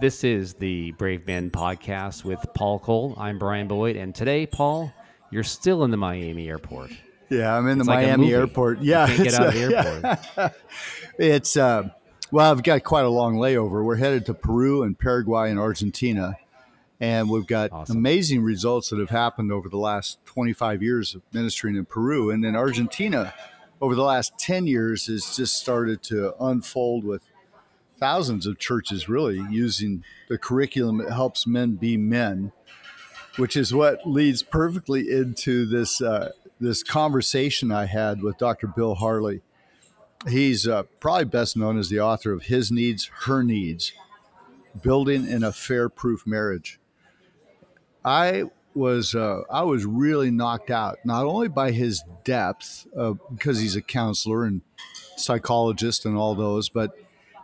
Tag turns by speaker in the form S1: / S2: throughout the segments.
S1: This is the Brave Men podcast with Paul Cole. I'm Brian Boyd, and today, Paul, you're still in the Miami airport.
S2: Yeah, I'm in
S1: It's
S2: the
S1: like
S2: Miami airport. Yeah,
S1: get
S2: it's,
S1: out of the airport.
S2: it's uh, well, I've got quite a long layover. We're headed to Peru and Paraguay and Argentina, and we've got
S1: Awesome.
S2: amazing results that have happened over the last 25 years of ministering in Peru, and then Argentina, over the last 10 years, has just started to unfold with thousands of churches really using the curriculum that helps men be men, which is what leads perfectly into this uh, this conversation I had with Dr. Bill Harley. He's uh, probably best known as the author of His Needs, Her Needs, Building an Affair Proof Marriage. I was uh, I was really knocked out not only by his depth uh, because he's a counselor and psychologist and all those, but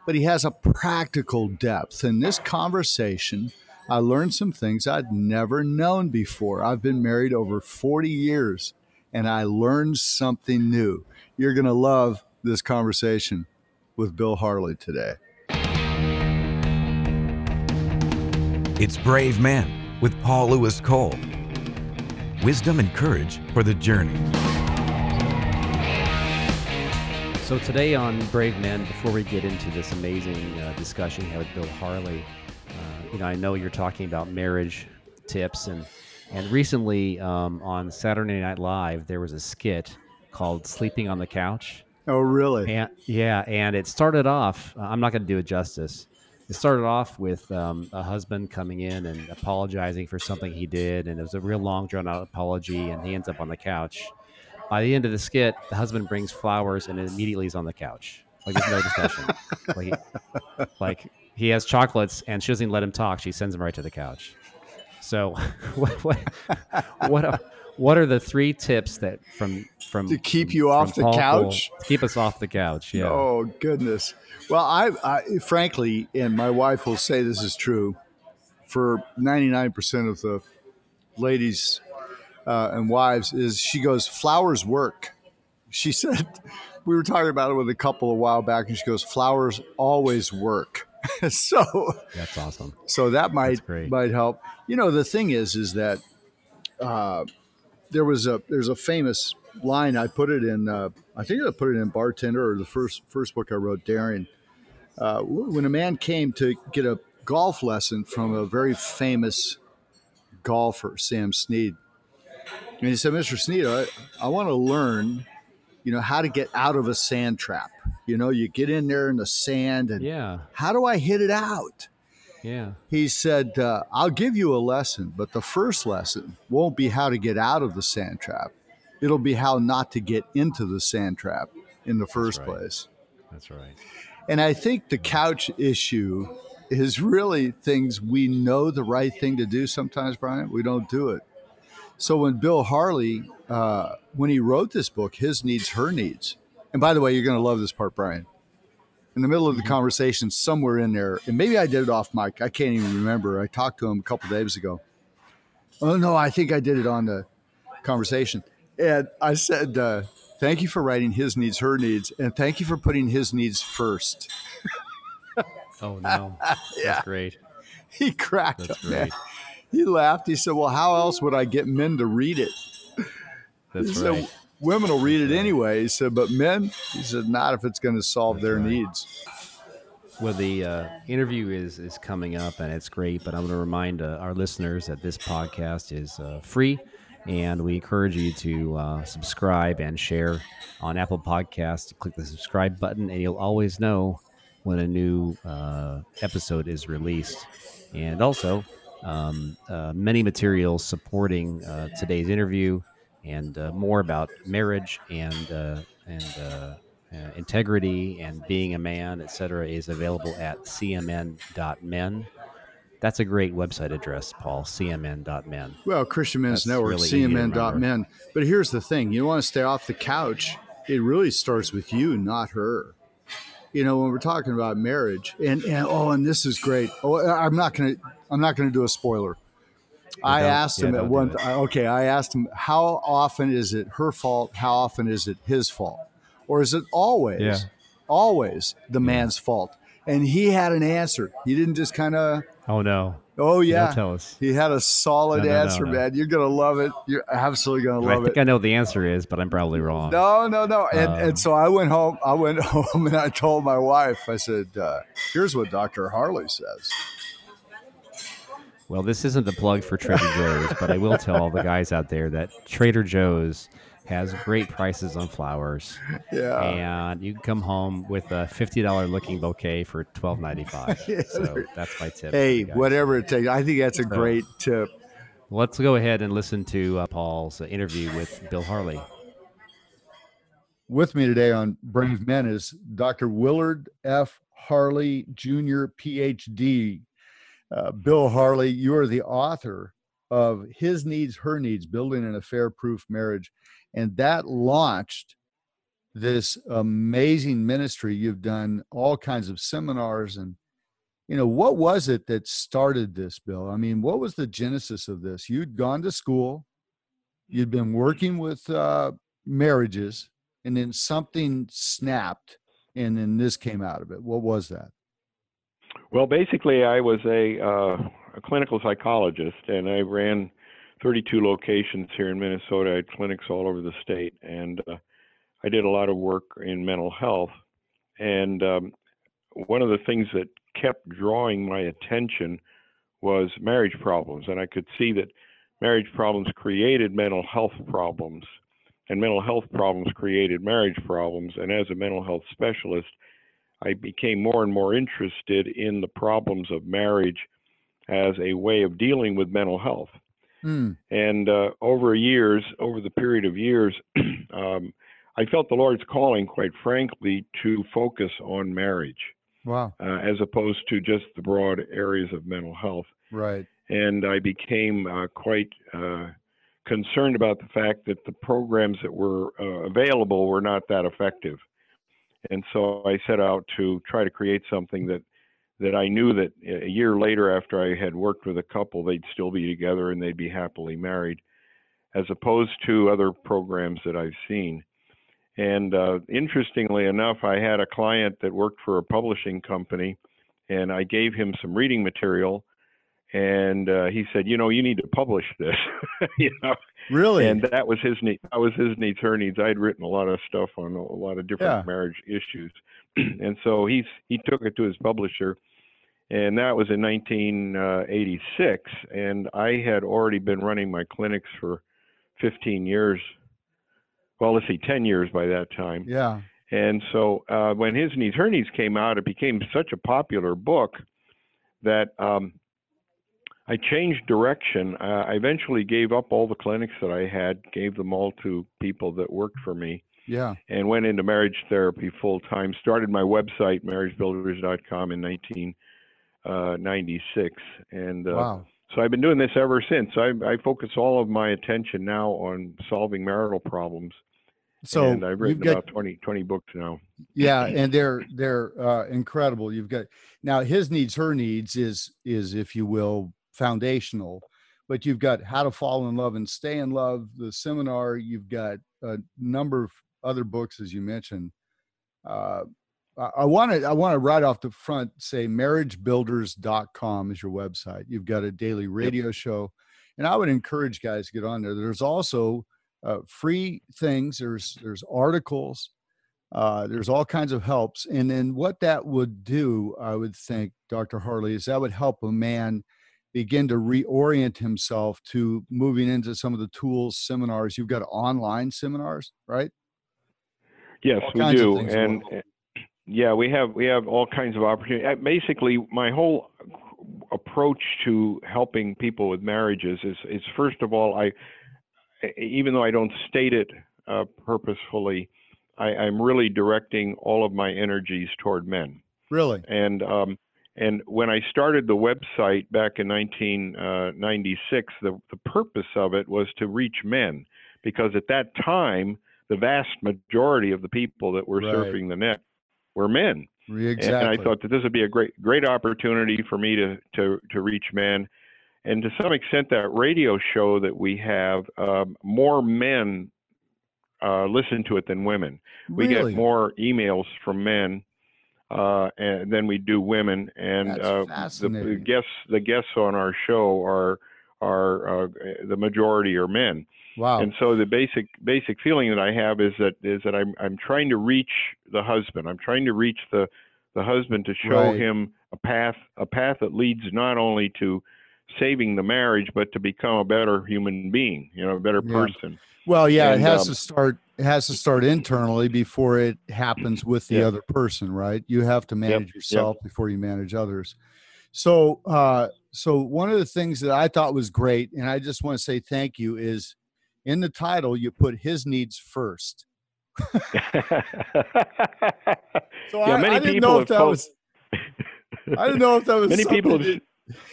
S2: but he has a practical depth. In this conversation, I learned some things I'd never known before. I've been married over 40 years and I learned something new. You're going to love this conversation with Bill Harley today.
S3: It's Brave Men with Paul Louis Cole. Wisdom and courage for the journey.
S1: So today on Brave Men, before we get into this amazing uh, discussion here with Bill Harley, uh, you know, I know you're talking about marriage tips, and and recently um, on Saturday Night Live there was a skit called "Sleeping on the Couch."
S2: Oh, really?
S1: And yeah, and it started off. I'm not going to do it justice. It started off with um, a husband coming in and apologizing for something he did, and it was a real long, drawn out apology, and he ends up on the couch. By the end of the skit, the husband brings flowers, and immediately he's on the couch. Like there's no discussion. like, he, like he has chocolates, and she doesn't let him talk. She sends him right to the couch. So, what what what are, what are the three tips that from from
S2: To keep
S1: from-
S2: you off the
S1: Paul
S2: couch?
S1: to keep us off the couch. Yeah.
S2: Oh goodness. Well, I, I frankly, and my wife will say this is true. For ninety nine percent of the ladies uh, and wives, is she goes flowers work. She said we were talking about it with a couple a while back, and she goes flowers always work. so
S1: That's awesome.
S2: so that might might help. You know, the thing is, is that uh, there was a there's a famous line. I put it in. Uh, I think I put it in bartender or the first first book I wrote, Daring. Uh, when a man came to get a golf lesson from a very famous golfer, Sam Snead, and he said, "Mr. Snead, I, I want to learn." You know how to get out of a sand trap. You know, you get in there in the sand, and
S1: Yeah.
S2: how do I hit it out?
S1: Yeah.
S2: he said, uh, I'll give you a lesson, but the first lesson won't be how to get out of the sand trap. It'll be how not to get into the sand trap in the first
S1: right.
S2: place.
S1: That's right.
S2: And I think the couch issue is really things we know the right thing to do sometimes, Brian. We don't do it. So when Bill Harley, uh, when he wrote this book, His Needs, Her Needs, and by the way, you're going to love this part, Brian. In the middle of the conversation, somewhere in there, and maybe I did it off mic. I can't even remember. I talked to him a couple days ago. Oh no, I think I did it on the conversation, and I said, uh, "Thank you for writing his needs, her needs, and thank you for putting his needs first.
S1: Oh no.
S2: Yeah.
S1: That's great.
S2: He cracked
S1: That's
S2: up, man. He laughed. He said, "Well, how else would I get men to read it?"
S1: That's
S2: he said,
S1: right.
S2: "Women will read it anyway." He said, "But men," he said, "not if it's going to solve their
S1: right.
S2: needs."
S1: Well, the uh, interview is is coming up, and it's great. But I'm going to remind uh, our listeners that this podcast is uh, free, and we encourage you to uh, subscribe and share on Apple Podcasts. Click the subscribe button, and you'll always know when a new uh, episode is released. And also, um, uh, many materials supporting uh, today's interview, and uh, more about marriage and uh, and. Uh, uh, integrity and being a man, etc., is available at cmn.men. That's a great website address, Paul. cmn.men.
S2: Well, Christian Men's
S1: That's
S2: Network,
S1: really to
S2: CMN.men. But here's the thing: you want to stay off the couch. It really starts with you, not her. You know, when we're talking about marriage, and, and oh, and this is great. Oh, I'm not gonna, I'm not gonna do a spoiler. I asked
S1: yeah,
S2: him at one. I- Okay, I asked him how often is it her fault? How often is it his fault? Or is it always,
S1: Yeah.
S2: always the man's fault? and he had an answer. He didn't just kind of.
S1: Oh no.
S2: Oh yeah.
S1: Don't tell us.
S2: He had a solid
S1: No, no,
S2: answer,
S1: no.
S2: man. You're gonna love it. You're absolutely gonna
S1: I
S2: love
S1: think
S2: it.
S1: I know the answer is, but I'm probably wrong.
S2: No, no, no. And
S1: Um,
S2: and so I went home. I went home and I told my wife. I said, uh, "Here's what Dr. Harley says."
S1: Well, this isn't the plug for Trader Joe's, but I will tell all the guys out there that Trader Joe's has great prices on flowers,
S2: Yeah.
S1: and you can come home with a fifty dollar looking bouquet for $12.95. so that's my tip. for
S2: Hey, whatever it takes. I think that's a great tip.
S1: Let's go ahead and listen to uh, Paul's uh, interview with Bill Harley.
S2: With me today on Brave Men is Dr. Willard F. Harley Jr., PhD. Uh, Bill Harley, you are the author of His Needs, Her Needs Building an Affair Proof Marriage. And that launched this amazing ministry. You've done all kinds of seminars. And, you know, what was it that started this, Bill? I mean, what was the genesis of this? You'd gone to school, you'd been working with uh, marriages, and then something snapped and then this came out of it what was that
S4: Well, basically, I was a, uh, a clinical psychologist, and I ran 32 locations here in Minnesota. I had clinics all over the state, and uh, I did a lot of work in mental health. And um, one of the things that kept drawing my attention was marriage problems, and I could see that marriage problems created mental health problems, and mental health problems created marriage problems. And as a mental health specialist, I became more and more interested in the problems of marriage as a way of dealing with mental health.
S2: Hmm.
S4: And uh, over years, over the period of years, um, I felt the Lord's calling, quite frankly, to focus on marriage
S2: wow
S4: uh, as opposed to just the broad areas of mental health.
S2: right
S4: And I became uh, quite uh, concerned about the fact that the programs that were uh, available were not that effective. And so I set out to try to create something that that I knew that a year later, after I had worked with a couple, they'd still be together and they'd be happily married, as opposed to other programs that I've seen. And uh, interestingly enough, I had a client that worked for a publishing company, and I gave him some reading material, and uh, he said, "You know, you need to publish this." you know,
S2: really
S4: and that was his need. That was his needs, her needs. I'd written a lot of stuff on a lot of different
S2: Yeah.
S4: marriage issues, and so he's he took it to his publisher, and that was in 1986. And I had already been running my clinics for 15 years. Well, let's see, 10 years by that time.
S2: yeah
S4: And so uh, when His Needs, Her Needs came out, it became such a popular book that um, I changed direction. Uh, I eventually gave up all the clinics that I had, gave them all to people that worked for me,
S2: yeah
S4: and went into marriage therapy full time. Started my website, marriagebuilders.com, in 1996. And uh,
S2: wow
S4: so I've been doing this ever since. I, I focus all of my attention now on solving marital problems.
S2: so
S4: and I've written
S2: got
S4: about 20, 20 books now.
S2: yeah and they're they're uh, incredible you've got now his needs her needs is is if you will foundational but you've got how to fall in love and stay in love the seminar you've got a number of other books as you mentioned uh, I want to I want to right off the front say marriagebuilders.com is your website. You've got a daily radio show, and I would encourage guys to get on there. There's also uh, free things. There's there's articles. Uh, there's all kinds of helps, and then what that would do, I would think, Dr. Harley, is that would help a man begin to reorient himself to moving into some of the tools, seminars. You've got online seminars, right?
S4: Yes,
S2: all
S4: we do, and uh, yeah, we have we have all kinds of opportunities. Uh, Basically, my whole approach to helping people with marriages is is first of all, I even though I don't state it uh, purposefully, I, I'm really directing all of my energies toward men.
S2: Really?
S4: And um, and when I started the website back in 1996, the the purpose of it was to reach men because at that time the vast majority of the people that were
S2: Right.
S4: surfing the net were men.
S2: Exactly.
S4: And I thought that this would be a great great opportunity for me to to to reach men, and to some extent that radio show that we have, um, more men uh, listen to it than women. We
S2: really?
S4: get more emails from men uh, and then we do women. And uh, the, the guests the guests on our show are are uh, the majority are men.
S2: Wow.
S4: And so the basic basic feeling that I have is that is that I'm I'm trying to reach the husband. I'm trying to reach the the husband to show
S2: Right.
S4: him a path a path that leads not only to saving the marriage but to become a better human being, you know, a better
S2: Yeah.
S4: person.
S2: Well, yeah, it has
S4: um,
S2: to start. It has to start internally before it happens with the
S4: Yeah.
S2: other person, right? You have to manage
S4: yep.
S2: yourself before you manage others. So, uh, so one of the things that I thought was great, and I just want to say thank you, is in the title you put his needs first. So
S4: yeah,
S2: I,
S4: many
S2: I didn't
S4: people
S2: know if that
S4: told-
S2: was. I didn't know if that was
S4: Many people
S2: that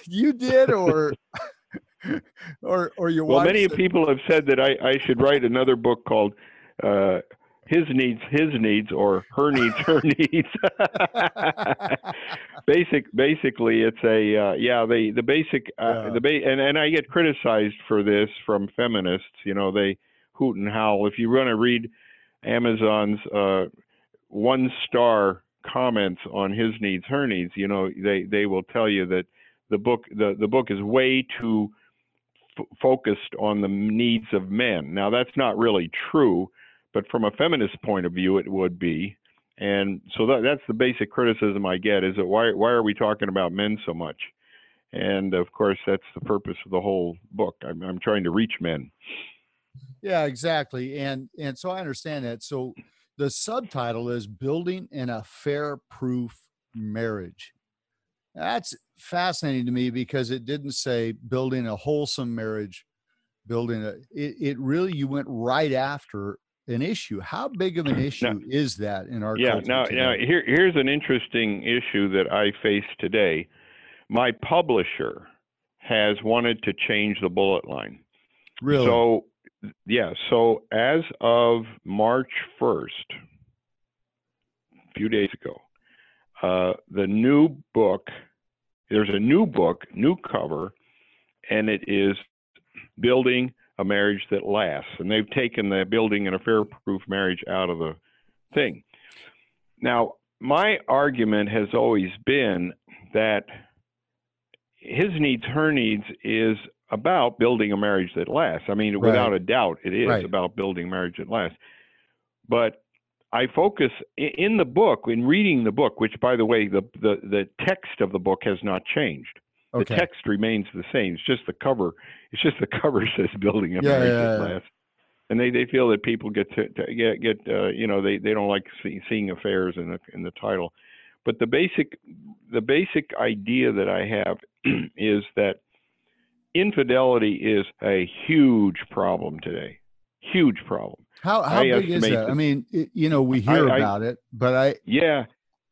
S2: you did or or or your
S4: Well, many people have said that I, I should write another book called uh, "His Needs, His Needs" or "Her Needs, Her Needs." Basic, basically, it's a uh, yeah. The the basic uh,
S2: Yeah.
S4: the ba- and and I get criticized for this from feminists. You know, they hoot and howl. If you want to read Amazon's uh, one star comments on his needs, her needs, you know, they they will tell you that the book the the book is way too focused on the needs of men. Now, that's not really true, but from a feminist point of view, it would be. And so that, that's the basic criticism I get is that why why are we talking about men so much? And of course, that's the purpose of the whole book. I'm, I'm trying to reach men.
S2: Yeah, exactly. And and so I understand that. So the subtitle is building an affair proof marriage. That's fascinating to me because it didn't say building a wholesome marriage, building a it, it really you went right after an issue. How big of an issue is that in our
S4: yeah.
S2: culture
S4: Now, now
S2: today?
S4: here here's an interesting issue that I face today. My publisher has wanted to change the bullet line.
S2: really?
S4: So, yeah. So as of March 1st, a few days ago, uh, the new book, there's a new book, new cover, and it is Building a Marriage That Lasts. And they've taken the Building an Affair Proof Marriage out of the thing. Now, my argument has always been that his needs, her needs is about building a marriage that lasts. I mean, without a doubt, it is
S2: Right.
S4: about building marriage that lasts. But I focus in the book, in reading the book, which, by the way, the the, the text of the book has not changed.
S2: okay.
S4: The text remains the same. It's just the cover. It's just the cover says "building a
S2: Yeah, yeah, yeah.
S4: lasts," and they, they feel that people get to, to get get uh, you know they, they don't like see, seeing affairs in the in the title. But the basic the basic idea that I have is that infidelity is a huge problem today. Huge problem.
S2: how how
S4: I
S2: big is that? I mean, you know, we hear
S4: I-
S2: about it, but I
S4: Yeah,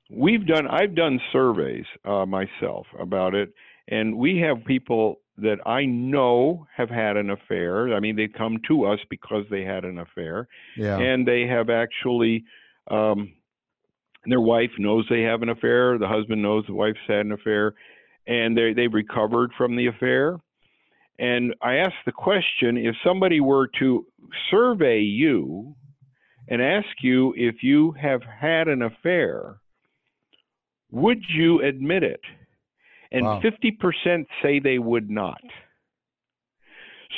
S4: we've done. I've done surveys uh, myself about it, and we have people that I know have had an affair. I mean, they come to us because they had an affair,
S2: yeah.
S4: and they have actually. Um, their wife knows they have an affair. The husband knows the wife's had an affair, and they they've recovered from the affair. And I asked the question: if somebody were to survey you and ask you if you have had an affair, would you admit it? And
S2: Wow.
S4: 50% say they would not.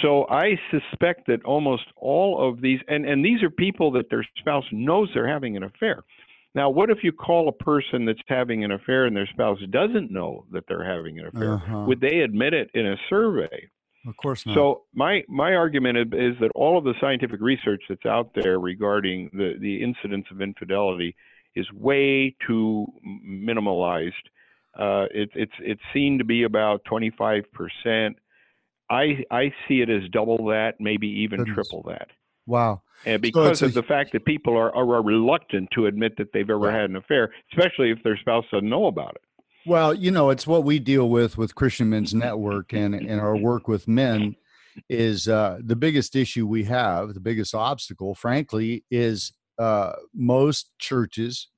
S4: So I suspect that almost all of these, and, and these are people that their spouse knows they're having an affair. Now, what if you call a person that's having an affair and their spouse doesn't know that they're having an affair?
S2: Uh-huh.
S4: Would they admit it in a survey?
S2: Of course not.
S4: So my my argument is, that all of the scientific research that's out there regarding the the incidence of infidelity is way too minimalized. Uh, it's it's it's seen to be about 25 percent. I I see it as double that, maybe even
S2: Goodness.
S4: triple that.
S2: wow.
S4: And because
S2: a-
S4: of the fact that people are, are reluctant to admit that they've ever had an affair, especially if their spouse doesn't know about it.
S2: Well, you know, it's what we deal with with Christian Men's Network and and our work with men is uh, the biggest issue we have, the biggest obstacle, frankly, is uh, most churches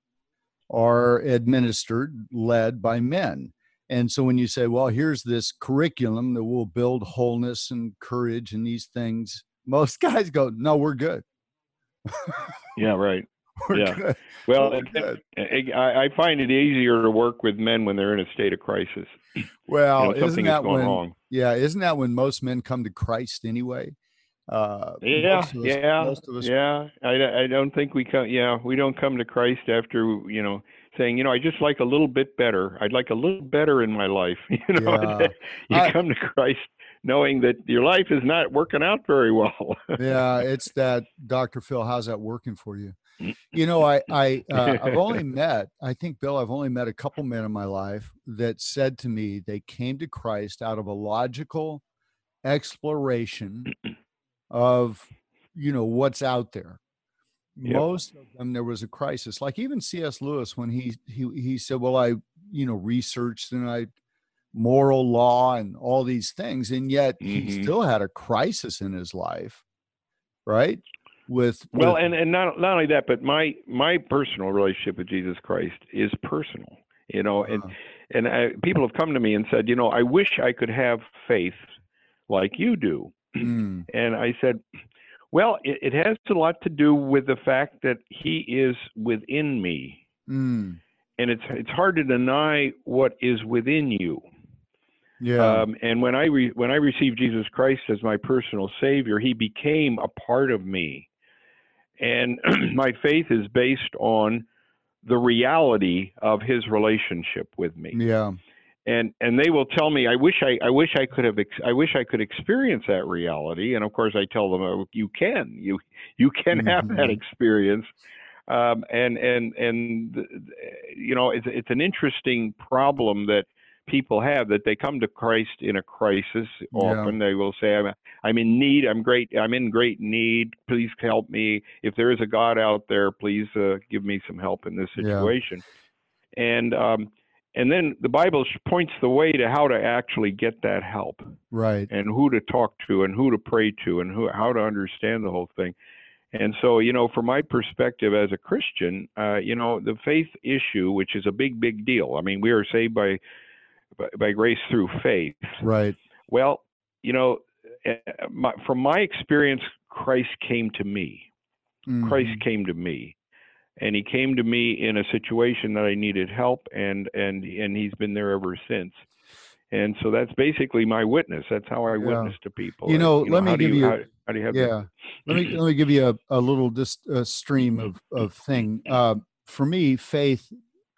S2: are administered, led by men. And so when you say, well, here's this curriculum that will build wholeness and courage and these things, most guys go, no, we're good.
S4: Yeah, right.
S2: We're
S4: Yeah.
S2: good.
S4: Well,
S2: We're good.
S4: I, I find it easier to work with men when they're in a state of crisis.
S2: Well,
S4: you know,
S2: isn't
S4: something is
S2: that when?
S4: wrong.
S2: Yeah, isn't that when most men come to Christ anyway? Uh,
S4: Yeah,
S2: most of us,
S4: yeah,
S2: most of us
S4: yeah. I, I don't think we come. Yeah, we don't come to Christ after you know saying, you know, I just like a little bit better. I'd like a little better in my life. You know,
S2: Yeah.
S4: you
S2: I-
S4: come to Christ knowing that your life is not working out very well.
S2: yeah, it's that Dr. Phil. How's that working for you? You know, I, I, uh, I've only met, I think, Bill, I've only met a couple men in my life that said to me they came to Christ out of a logical exploration of, you know, what's out there.
S4: Yep.
S2: Most of them, there was a crisis. Like even C.S. Lewis, when he he he said, "Well, I, you know, researched and I." moral law and all these things and yet he
S4: Mhm.
S2: still had a crisis in his life right with
S4: well,
S2: with-
S4: and and not not only that, but my my personal relationship with Jesus Christ is personal. You know, and
S2: uh,
S4: and I, people have come to me and said, you know, I wish I could have faith like you do.
S2: mm,
S4: And I said, well, it, it has a lot to do with the fact that He is within me,
S2: mm,
S4: and it's it's hard to deny what is within you.
S2: yeah
S4: Um, and when I re- when I received Jesus Christ as my personal Savior, He became a part of me, and my faith is based on the reality of His relationship with me.
S2: yeah
S4: And and they will tell me, I wish I I wish I could have ex- I wish I could experience that reality. And of course, I tell them, oh, you can you you can have that experience. Um, and and and th- you know, it's it's an interesting problem that people have that they come to Christ in a crisis. Often they will say, "I'm I'm in need. I'm great. I'm in great need. Please help me. If there is a God out there, please uh, give me some help in this
S2: Yeah.
S4: situation." And um, and then the Bible points the way to how to actually get that help
S2: right
S4: and who to talk to and who to pray to and who how to understand the whole thing. And so, you know, from my perspective as a Christian, uh, you know, the faith issue, which is a big, big deal. I mean, we are saved by by, by grace through faith.
S2: right
S4: Well, you know, uh, my, from my experience, Christ came to me. Christ
S2: mhm,
S4: came to me, and He came to me in a situation that I needed help, and and and He's been there ever since. And so that's basically my witness. That's how I
S2: Yeah.
S4: witness to people.
S2: You know, let me give you-
S4: how, how do you have
S2: yeah let me let me give you a, a little just a stream of of thing uh, for me faith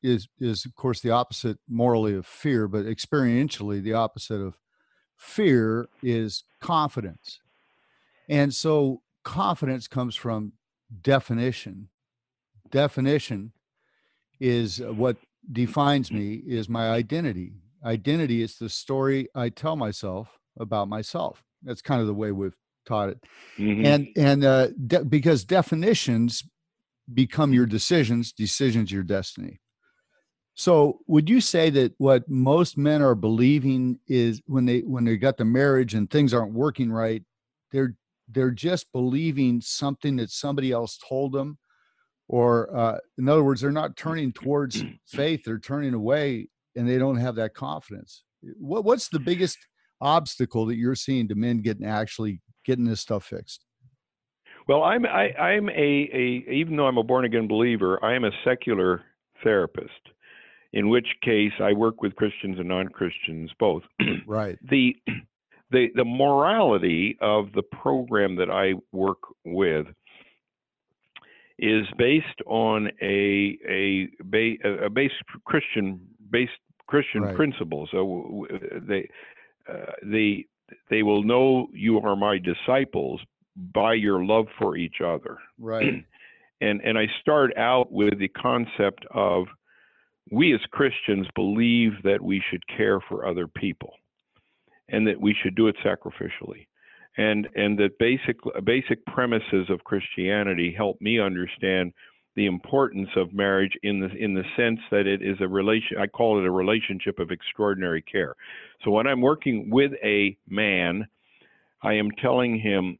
S2: is is of course the opposite morally of fear but experientially the opposite of fear is confidence. And so confidence comes from definition. Definition is what defines me is my identity. Identity is the story i tell myself about myself. That's kind of the way we've taught it.
S4: Mhm.
S2: and and uh, de- because definitions become your decisions decisions your destiny so would you say that what most men are believing is when they when they got the marriage and things aren't working right they're they're just believing something that somebody else told them? Or uh, in other words they're not turning towards faith they're turning away and they don't have that confidence. What, what's the biggest obstacle that you're seeing to men getting actually getting this stuff fixed?
S4: Well, I'm I, I'm a, a even though I'm a born again believer, I am a secular therapist. In which case, I work with Christians and non Christians both.
S2: right
S4: the the the morality of the program that I work with is based on a a a base Christian based Christian
S2: Right.
S4: principles. So they uh, they they will know you are my disciples by your love for each other.
S2: right
S4: and and I start out with the concept of we as Christians believe that we should care for other people and that we should do it sacrificially. And and that basic basic premises of Christianity help me understand the importance of marriage in the in the sense that it is a relation I call it a relationship of extraordinary care. So when I'm working with a man, I am telling him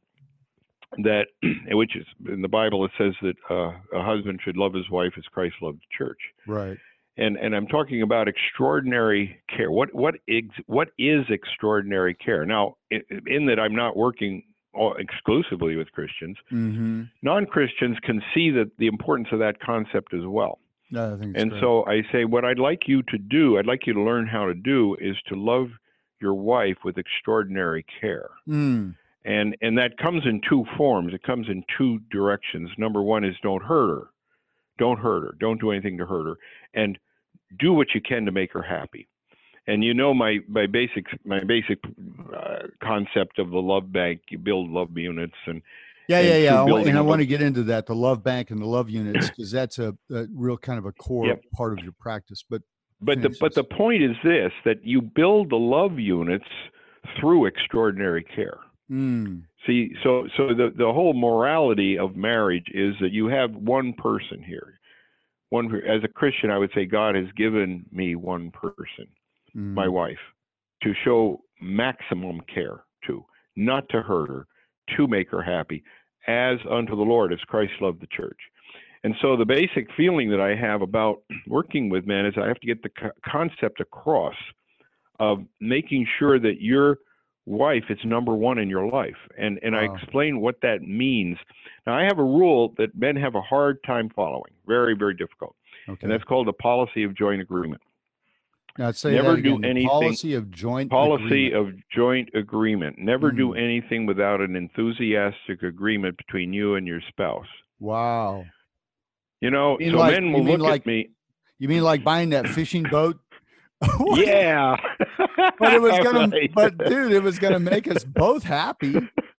S4: that which is in the Bible it says that uh, a husband should love his wife as Christ loved the church.
S2: right
S4: And and I'm talking about extraordinary care. What what ex, what is extraordinary care? Now, in, in that I'm not working all exclusively with Christians.
S2: Mm-hmm.
S4: Non-Christians can see that the importance of that concept as well.
S2: No, I think it's
S4: And
S2: great.
S4: so I say, what I'd like you to do, I'd like you to learn how to do, is to love your wife with extraordinary care.
S2: Mm,
S4: And and that comes in two forms. It comes in two directions. Number one is don't hurt her. Don't hurt her. Don't do anything to hurt her. And do what you can to make her happy. And you know my my basic my basic uh, concept of the love bank. You build love units and
S2: yeah,
S4: and
S2: yeah, yeah. I And I want to get into that, the love bank and the love units, because that's a, a real kind of a core
S4: Yep.
S2: part of your practice. But
S4: But the but the point is this: that you build the love units through extraordinary care.
S2: mm,
S4: See, so so the the whole morality of marriage is that you have one person here. One as a Christian, I would say God has given me one person, my
S2: mm,
S4: wife, to show maximum care to, not to hurt her, to make her happy, as unto the Lord, as Christ loved the church. And so the basic feeling that I have about working with men is I have to get the concept across of making sure that your wife it's number one in your life. And and I explain what that means. Now I have a rule that men have a hard time following, very very difficult,
S2: okay.
S4: and that's called the policy of joint agreement.
S2: now say
S4: never
S2: that
S4: do anything-
S2: Policy of joint agreement.
S4: Policy
S2: agreement.
S4: of joint agreement. Never do
S2: Mm.
S4: anything without an enthusiastic agreement between you and your spouse.
S2: wow.
S4: You know,
S2: You
S4: so
S2: like-
S4: men will look
S2: like-
S4: at me.
S2: You mean like buying that fishing boat?
S4: Yeah.
S2: But it was gonna,
S4: Right.
S2: but dude, it was gonna make us both happy.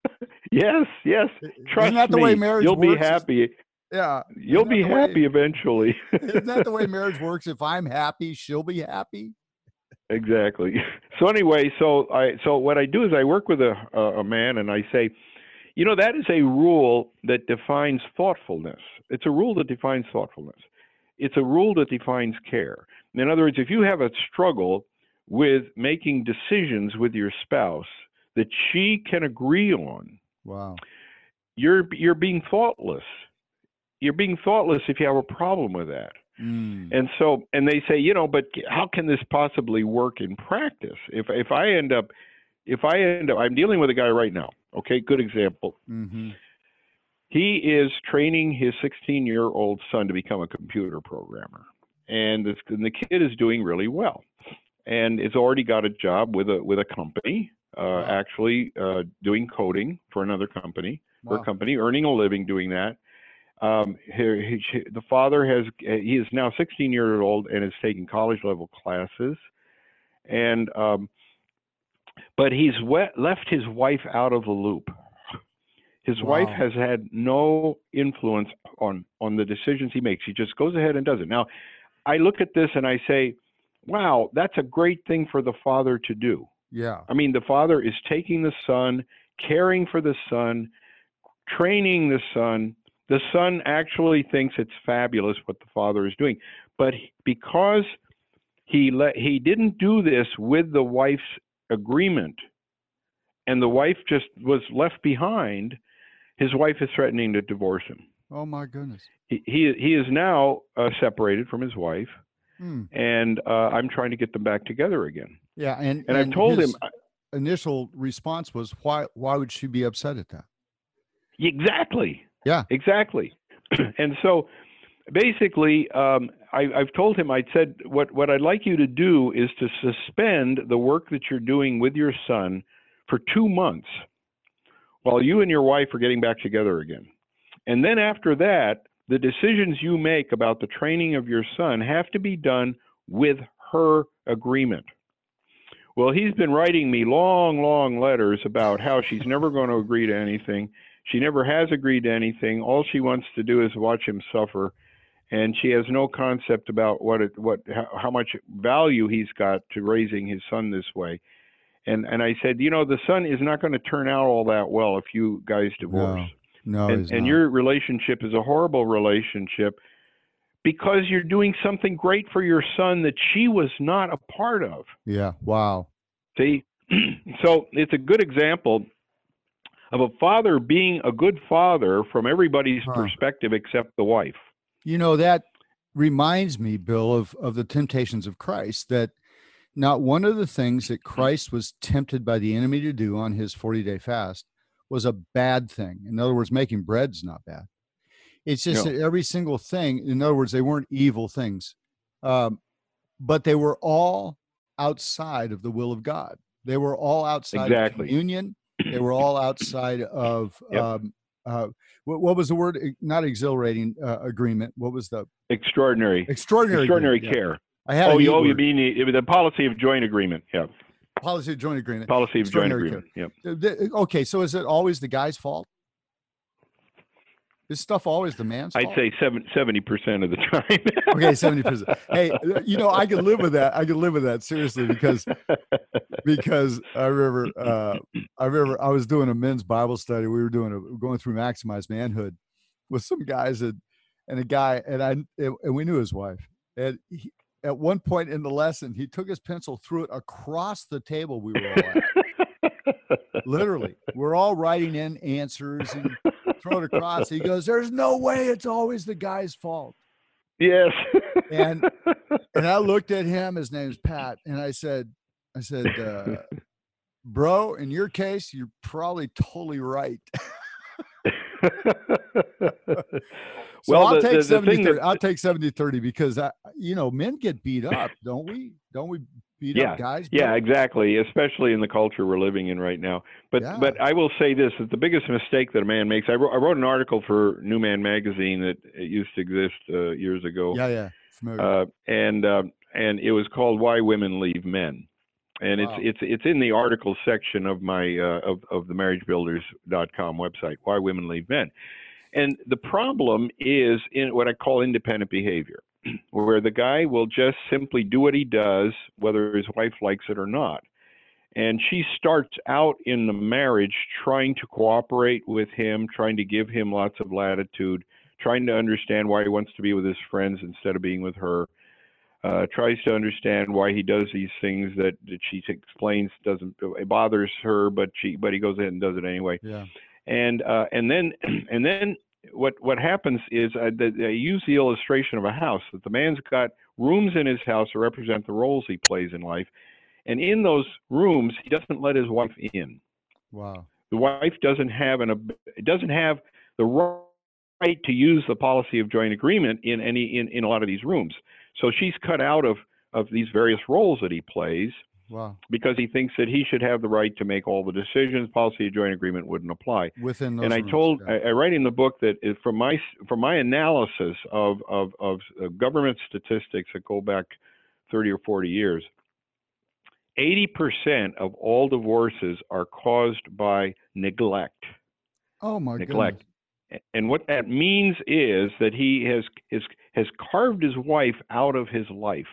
S4: yes, yes. Trust
S2: Isn't that the
S4: me.
S2: way marriage
S4: You'll be
S2: works? Is-
S4: happy.
S2: Yeah.
S4: You'll be
S2: the way-
S4: happy eventually.
S2: Isn't that the way marriage works? If I'm happy, she'll be happy.
S4: exactly. So anyway, so I so what I do is I work with a, a man and I say, you know, that is a rule that defines thoughtfulness. It's a rule that defines thoughtfulness. It's a rule that defines care. In other words, if you have a struggle with making decisions with your spouse that she can agree on,
S2: Wow.
S4: you're you're being thoughtless. You're being thoughtless if you have a problem with that.
S2: Mm.
S4: And so, and they say, you know, but how can this possibly work in practice? If if I end up, if I end up, I'm dealing with a guy right now. Okay, good example.
S2: hmm
S4: He is training his 16 year old son to become a computer programmer, and, this, and the kid is doing really well, and has already got a job with a with a company, uh,
S2: Wow.
S4: actually uh, doing coding for another company for
S2: Wow.
S4: a company, earning a living doing that. Um, he, he, the father has he is now 16 years old and is taking college level classes, and um, but he's we- left his wife out of the loop. His wife has had no influence on on the decisions he makes. He just goes ahead and does it. Now, I look at this and I say, "Wow, that's a great thing for the father to do."
S2: Yeah.
S4: I mean, the father is taking the son, caring for the son, training the son. The son actually thinks it's fabulous what the father is doing, but because he let he didn't do this with the wife's agreement, and the wife just was left behind. His wife is threatening to divorce him.
S2: Oh my goodness.
S4: He he, he is now uh, separated from his wife,
S2: Hmm.
S4: and uh, I'm trying to get them back together again.
S2: Yeah, and
S4: And, I've told
S2: his
S4: him
S2: initial response was why why would she be upset at that?
S4: Exactly.
S2: Yeah.
S4: Exactly. and so basically, um, I, I've told him, I said, what, what I'd like you to do is to suspend the work that you're doing with your son for two months while you and your wife are getting back together again. And then after that, the decisions you make about the training of your son have to be done with her agreement. Well, he's been writing me long, long letters about how she's never going to agree to anything. She never has agreed to anything. All she wants to do is watch him suffer, and she has no concept about what it, what how, much value he's got to raising his son this way. And and I said, you know, the son is not going to turn out all that well if you guys divorce.
S2: No,
S4: and
S2: he's
S4: and your relationship is a horrible relationship because you're doing something great for your son that she was not a part of.
S2: yeah. Wow.
S4: See, so it's a good example of a father being a good father from everybody's
S2: Huh.
S4: perspective except the wife.
S2: You know that reminds me, Bill, of of the temptations of Christ. That not one of the things that Christ was tempted by the enemy to do on his forty day fast was a bad thing. In other words, making bread's not bad. It's just
S4: No.
S2: that every single thing. In other words, they weren't evil things, um, but they were all outside of the will of God. They were all outside
S4: Exactly.
S2: of communion. They were all outside of
S4: Yep.
S2: um, uh, what, what was the word? Not exhilarating uh, agreement. What was the
S4: Extraordinary.
S2: extraordinary?
S4: Extraordinary
S2: agreement, yeah.
S4: care.
S2: I had
S4: Oh, you, oh, you mean the, the policy of joint agreement? Yeah,
S2: policy of joint agreement.
S4: policy of joint agreement. Yeah.
S2: Uh, Okay, so is it always the guy's fault? Is stuff always the man's
S4: I'd
S2: fault?
S4: say 70% of the time.
S2: okay, seventy percent. Hey, uh, you know I can live with that. I can live with that seriously because because I remember uh, I remember I was doing a men's Bible study. We were doing a going through maximized manhood with some guys and and a guy and I and we knew his wife and he, at one point in the lesson he took his pencil threw it across the table we were all at. literally we're all writing in answers and throw it across he goes there's no way it's always the guy's fault
S4: yes.
S2: And- and i looked at him his name's pat and i said i said uh, bro in your case you're probably totally right so
S4: Well,
S2: i'll
S4: the-
S2: take
S4: the- the
S2: 70
S4: thing
S2: 30
S4: that-
S2: i'll take 70 30 because I, you know men get beat up don't we don't we beat
S4: Yeah,
S2: up guys
S4: Yeah, exactly. Especially in the culture we're living in right now. But
S2: Yeah.
S4: but I will say this: that the biggest mistake that a man makes. I wrote, I wrote an article for New Man magazine that it used to exist uh, years ago,
S2: yeah yeah
S4: uh, and um, and it was called "Why Women Leave Men," and
S2: Wow.
S4: it's it's it's in the article section of my uh, of of the MarriageBuilders.com website. Why Women Leave Men, and the problem is in what I call independent behavior where the guy will just simply do what he does, whether his wife likes it or not. And she starts out in the marriage trying to cooperate with him, trying to give him lots of latitude, trying to understand why he wants to be with his friends instead of being with her. Uh, tries to understand why he does these things that, that she explains doesn't it bothers her, but she but he goes ahead and does it anyway
S2: yeah
S4: and uh, and then and then what what happens is uh, that I use the illustration of a house that the man's got rooms in his house to represent the roles he plays in life, and in those rooms he doesn't let his wife in.
S2: wow
S4: The wife doesn't have an doesn't have the right to use the policy of joint agreement in any in, in a lot of these rooms. So she's cut out of of these various roles that he plays
S2: wow
S4: because he thinks that he should have the right to make all the decisions. Policy of joint agreement wouldn't apply
S2: within those
S4: and I told
S2: yeah.
S4: I, I write in the book that from my from my analysis of of of uh, government statistics that go back 30 or 40 years 80% of all divorces are caused by neglect
S2: oh my god.
S4: neglect.
S2: goodness.
S4: and what that means is that he has has has carved his wife out of his life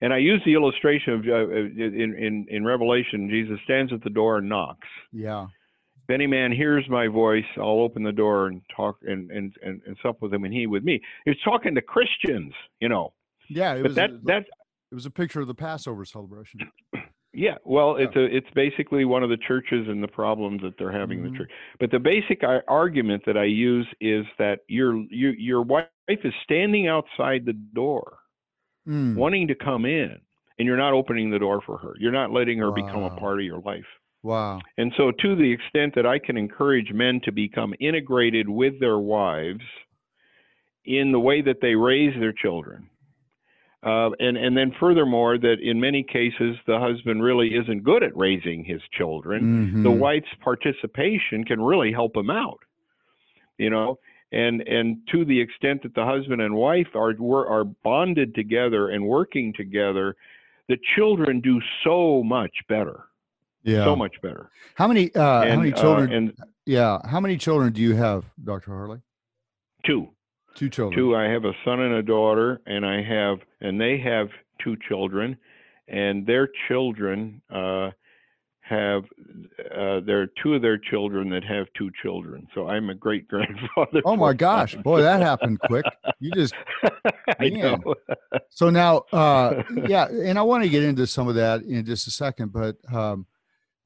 S4: and I use the illustration of uh, in, in in Revelation Jesus stands at the door and knocks
S2: yeah
S4: if any man hears my voice, I'll open the door and talk and and and, and sup with him and he with me. He's talking to Christians, you know.
S2: yeah it
S4: But
S2: was
S4: that
S2: a-
S4: that
S2: it was a picture of the passover celebration
S4: yeah, well, it's a it's basically one of the churches and the problems that they're having in
S2: Mhm.
S4: the church. But the basic ar- argument that I use is that your your your wife is standing outside the door,
S2: Mm,
S4: wanting to come in, and you're not opening the door for her. You're not letting her become a part of your life.
S2: wow
S4: And so, to the extent that I can encourage men to become integrated with their wives in the way that they raise their children, uh, and and then furthermore, that in many cases the husband really isn't good at raising his children, the
S2: Mhm.
S4: wife's participation can really help him out. You know, and and to the extent that the husband and wife are were- are bonded together and working together, the children do so much better,
S2: yeah
S4: so much better.
S2: how many uh how
S4: and,
S2: many
S4: uh,
S2: children
S4: and
S2: yeah how many children do you have dr harley
S4: two.
S2: two children
S4: Two. I have a son and a daughter, and I have, and they have two children, and their children uh, have. Uh, there are two of their children that have two children. So I'm a great grandfather.
S2: oh my gosh
S4: them.
S2: boy that happened quick you just
S4: I
S2: Man.
S4: know.
S2: So now, uh, yeah, and I want to get into some of that in just a second, but um,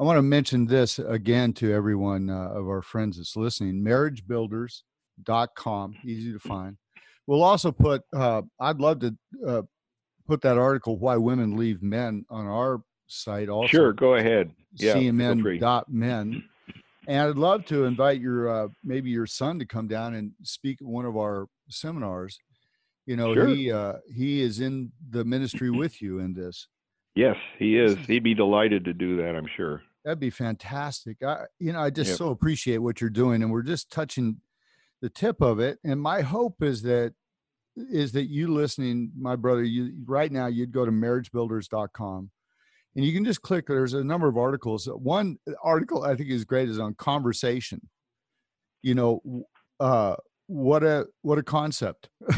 S2: I want to mention this again to everyone uh, of our friends that's listening marriagebuilders.com, easy to find. We'll also put, uh, I'd love to uh, put that article, Why Women Leave Men, on our site also.
S4: Sure, go ahead. Yeah,
S2: cmn.men. And I'd love to invite your uh, maybe your son to come down and speak at one of our seminars. You know,
S4: Sure.
S2: he uh, he is in the ministry with you in this.
S4: Yes, he is.
S2: Is-
S4: He'd be delighted to do that, I'm sure.
S2: That'd be fantastic. I, you know, I just
S4: Yep.
S2: so appreciate what you're doing, and we're just touching the tip of it. And my hope is that is that you listening, my brother, you right now you'd go to marriagebuilders.com and you can just click. There's a number of articles. One article I think is great is on conversation. You know, uh, what a what a concept.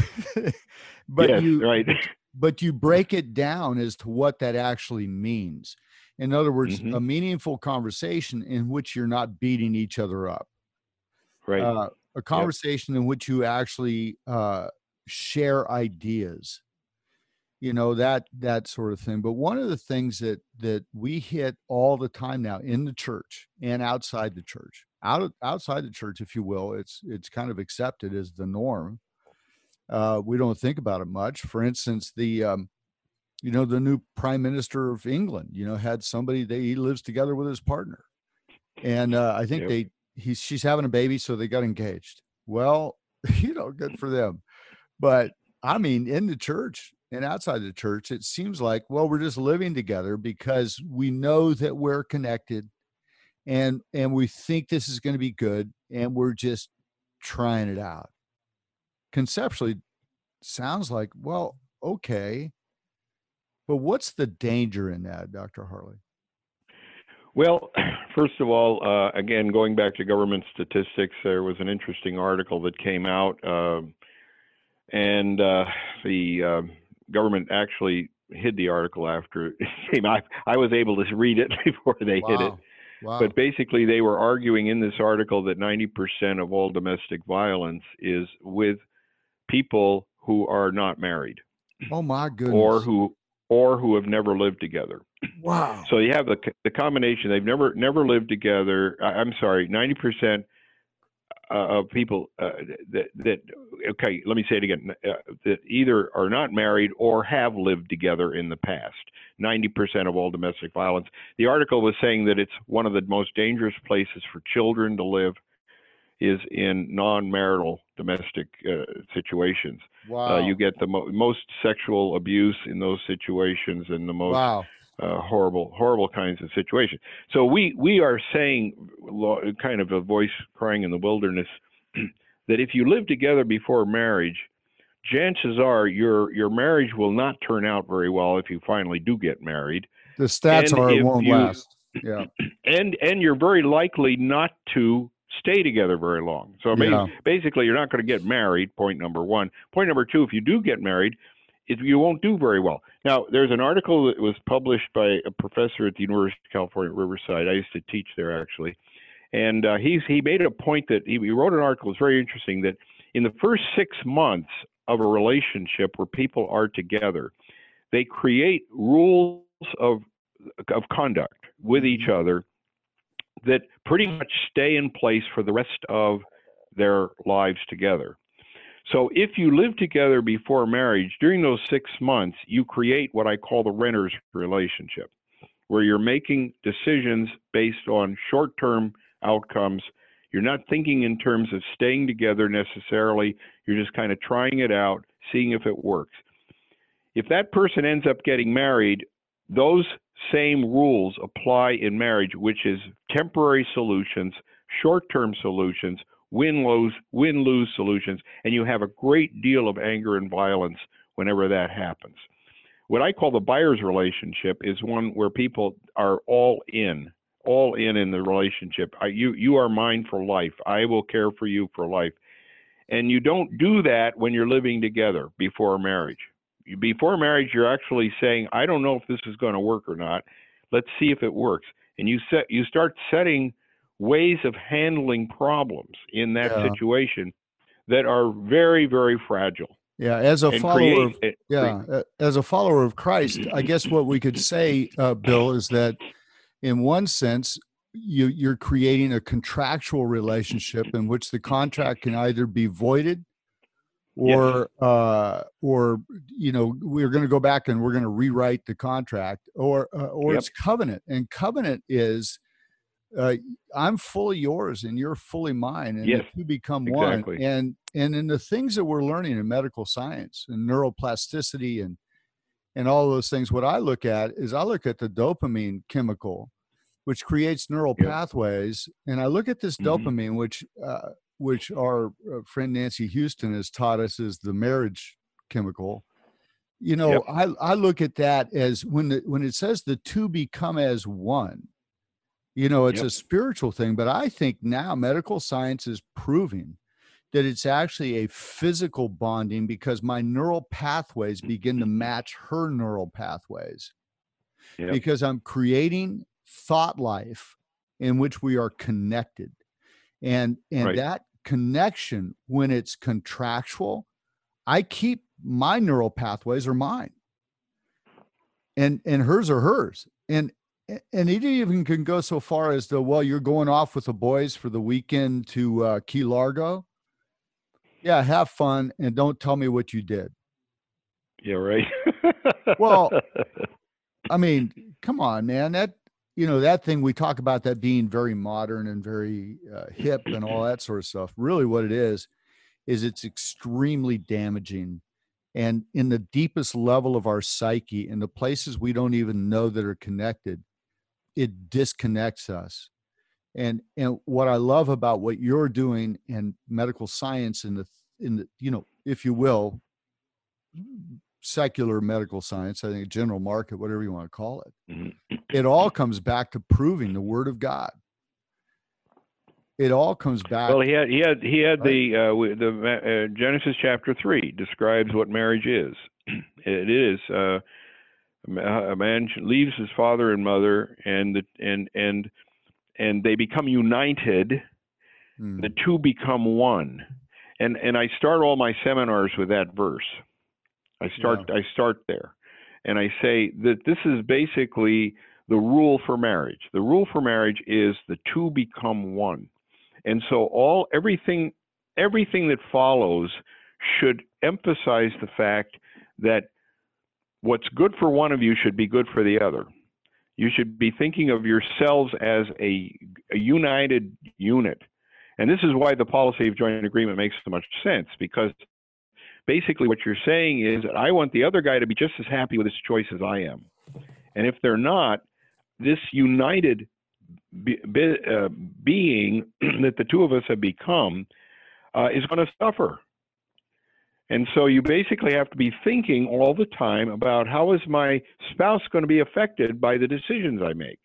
S2: but
S4: yes,
S2: you
S4: right.
S2: but you break it down as to what that actually means. In other words,
S4: Mhm.
S2: a meaningful conversation in which you're not beating each other up.
S4: right.
S2: Uh, a conversation in which you actually uh, share ideas. You know that that sort of thing. But one of the things that that we hit all the time now in the church and outside the church, out of, outside the church, if you will, it's it's kind of accepted as the norm. Uh, we don't think about it much. For instance, the um, you know the new prime minister of England, you know, had somebody that he lives together with his partner, and uh, I think
S4: Yep.
S2: they he's she's having a baby, so they got engaged. Well, you know, good for them. But I mean, in the church and outside the church, it seems like well, we're just living together because we know that we're connected, and and we think this is going to be good, and we're just trying it out. Conceptually, sounds like well, okay, but what's the danger in that, Doctor Harley?
S4: Well, first of all, uh, again, going back to government statistics, there was an interesting article that came out, um and uh, the um government actually hid the article after it came out. I was able to read it before they hid it.
S2: Wow. Wow.
S4: But basically, they were arguing in this article that 90% of all domestic violence is with people who are not married
S2: oh my goodness.
S4: or who or who have never lived together.
S2: wow.
S4: So you have the the combination. They've never never lived together. I, I'm sorry, ninety percent uh, of people uh, that that okay. Let me say it again. Uh, that either are not married or have lived together in the past. Ninety percent of all domestic violence. The article was saying that it's one of the most dangerous places for children to live is in non-marital domestic uh, situations.
S2: Wow.
S4: Uh, you get the mo- most sexual abuse in those situations and the most
S2: wow.
S4: Uh, horrible, horrible kinds of situations. So we we are saying, kind of a voice crying in the wilderness, that if you live together before marriage, chances are your your marriage will not turn out very well if you finally do get married,
S2: The stats
S4: and
S2: are it won't
S4: you-
S2: last. Yeah.
S4: and and you're very likely not to stay together very long. So I mean,
S2: Yeah.
S4: basically, you're not going to get married. Point number one. Point number two: if you do get married, it, you won't do very well. Now, there's an article that was published by a professor at the University of California, at Riverside. I used to teach there actually, and uh, he's he made a point that he, he wrote an article. It's very interesting that in the first six months of a relationship where people are together, they create rules of of conduct with each other that pretty much stay in place for the rest of their lives together. So if you live together before marriage, during those six months, you create what I call the renter's relationship, where you're making decisions based on short term outcomes. You're not thinking in terms of staying together necessarily. You're just kind of trying it out, seeing if it works. If that person ends up getting married, those same rules apply in marriage, which is temporary solutions, short term solutions, win lose win lose solutions, and you have a great deal of anger and violence whenever that happens. What I call the buyer's relationship is one where people are all in, all in in the relationship. I, you you are mine for life. I will care for you for life. And you don't do that when you're living together before marriage. Before marriage, you're actually saying, I don't know if this is going to work or not. Let's see if it works. And you set you start setting ways of handling problems in that
S2: Yeah.
S4: situation that are very, very fragile.
S2: Yeah. As a follower of
S4: create,
S2: yeah uh, as a follower of christ i guess what we could say uh, bill is that in one sense you you're creating a contractual relationship in which the contract can either be voided or uh or you know we're going to go back and we're going to rewrite the contract or uh, or
S4: Yep.
S2: it's covenant and covenant is uh, I'm fully yours and you're fully mine, and
S4: Yes,
S2: you become
S4: exactly.
S2: one. And and in the things that we're learning in medical science and neuroplasticity and and all those things, what I look at is I look at the dopamine chemical, which creates neural pathways, and I look at this
S4: Mhm.
S2: dopamine, which uh, which our uh, friend Nancy Houston has taught us is the marriage chemical. You know,
S4: Yep.
S2: I I look at that as when the, when it says the two become as one. You know, it's
S4: Yep.
S2: a spiritual thing, but I think now medical science is proving that it's actually a physical bonding because my neural pathways begin to mm-hmm. match her neural pathways
S4: Yep.
S2: because I'm creating thought life in which we are connected. And and
S4: Right.
S2: that connection when it's contractual, I keep my neural pathways are mine. And and hers are hers. And and it even can go so far as to well, you're going off with the boys for the weekend to uh, Key Largo. Yeah, have fun and don't tell me what you did.
S4: Yeah, right.
S2: Well, I mean, come on, man. That you know that thing we talk about that being very modern and very uh, hip and all that sort of stuff. Really, what it is is it's extremely damaging, and in the deepest level of our psyche, in the places we don't even know that are connected, it disconnects us. And and what I love about what you're doing in medical science in the in the you know if you will secular medical science, I think general market, whatever you want to call it. It all comes back to proving the word of God. It all comes back.
S4: Well, he had he had he had
S2: Right.
S4: the uh, the uh, Genesis chapter three describes what marriage is. it is uh, a man leaves his father and mother, and the and and and they become united.
S2: Mm,
S4: The two become one, and and I start all my seminars with that verse. I start I start there, and I say that this is basically the rule for marriage. The rule for marriage is the two become one. And so all everything everything that follows should emphasize the fact that what's good for one of you should be good for the other. You should be thinking of yourselves as a, a united unit. And this is why the policy of joint agreement makes so much sense because basically what you're saying is that I want the other guy to be just as happy with his choice as I am. And if they're not, this united be, be, uh, being that the two of us have become uh, is going to suffer. And so you basically have to be thinking all the time about how is my spouse going to be affected by the decisions I make.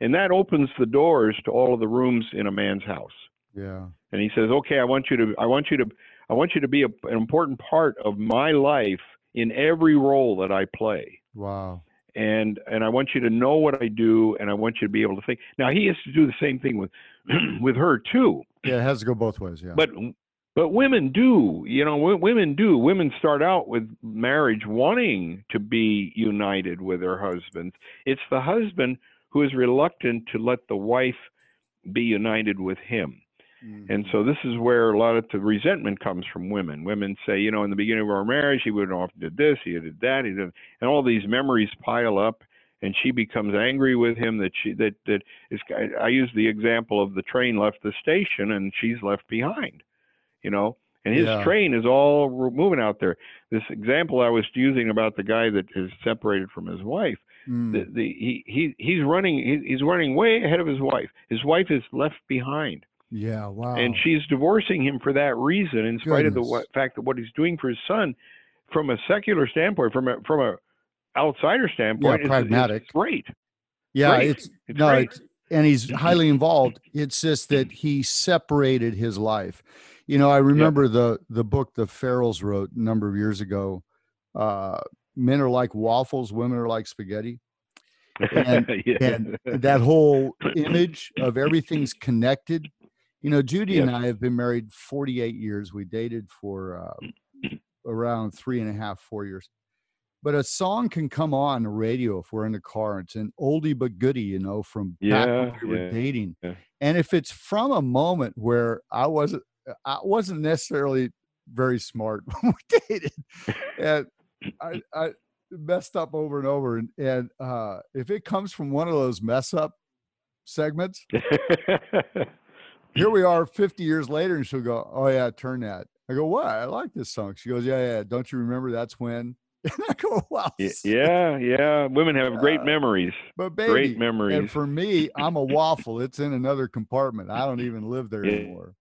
S4: And that opens the doors to all of the rooms in a man's house.
S2: yeah.
S4: And he says, "Okay, I want you to I want you to I want you to be a, an important part of my life in every role that I play."
S2: Wow.
S4: and and I want you to know what I do, and I want you to be able to think. Now he has to do the same thing with with her too,
S2: Yeah, it has to go both ways. Yeah.
S4: but but women do. You know, w- women do. Women start out with marriage wanting to be united with their husbands. It's the husband who is reluctant to let the wife be united with him. And
S2: Mhm.
S4: so this is where a lot of the resentment comes from women. Women say, you know, in the beginning of our marriage, he would often did this, he did that, he did, and all these memories pile up, and she becomes angry with him that she that that is. I use the example of the train left the station and she's left behind, you know, and his
S2: Yeah.
S4: train is all moving out there. This example I was using about the guy that is separated from his wife
S2: Mm,
S4: the, the he, he he's running he, he's running way ahead of his wife his wife is left behind
S2: yeah. Wow.
S4: and she's divorcing him for that reason in spite of the
S2: Goodness.
S4: fact that what he's doing for his son from a secular standpoint from a from a outsider standpoint is- is,
S2: pragmatic.
S4: great
S2: yeah.
S4: great.
S2: It's
S4: It's
S2: no.
S4: great.
S2: It's and he's highly involved. It's just that he separated his life. You know, I remember the the book the Farrels wrote a number of years ago. Uh, Men are like waffles, women are like spaghetti. And-
S4: Yeah.
S2: and that whole image of everything's connected. You know, Judy and I have been married 48 years. We dated for uh, around three and a half, four years. But a song can come on the radio if we're in the car. It's an oldie but goodie, you know, from back when we were
S4: yeah,
S2: dating.
S4: yeah.
S2: And if it's from a moment where I wasn't, I wasn't necessarily very smart when we dated, and I, I messed up over and over. And, and uh, if it comes from one of those mess up segments. Here we are 50 years later, and she'll go, Oh, yeah, turn that. I go, What? I like this song. She goes, Yeah, yeah. Don't you remember that's when? And I go, Wow.
S4: yeah, yeah. Women have great
S2: Uh,
S4: memories.
S2: But baby,
S4: Great memories.
S2: and for me, I'm a waffle. It's in another compartment. I don't even live there
S4: Yeah.
S2: anymore.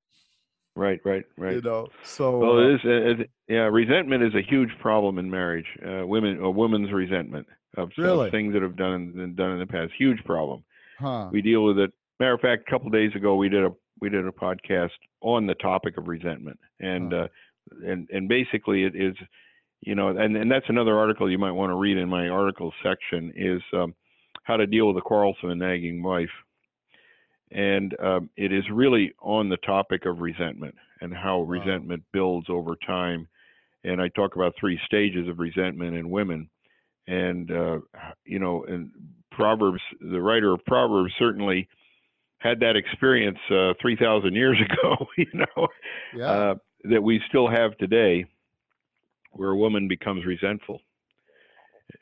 S4: Right, right, right.
S2: You know, so
S4: Well,
S2: uh,
S4: it is. It, it- yeah, resentment is a huge problem in marriage. Uh, women, a woman's resentment of, of things that have done been done in the past. Huge problem.
S2: huh?
S4: We deal with it. Matter of fact, a couple days ago, we did a we did a podcast on the topic of resentment, and
S2: Huh.
S4: uh, and and basically it is, you know, and and that's another article you might want to read in my articles section is um, how to deal with a quarrelsome and nagging wife, and um, it is really on the topic of resentment and how
S2: Wow.
S4: resentment builds over time, and I talk about three stages of resentment in women, and uh, you know, and Proverbs, the writer of Proverbs certainly had that experience uh, 3,000 years ago, you know,
S2: yeah.
S4: uh, that we still have today, where a woman becomes resentful.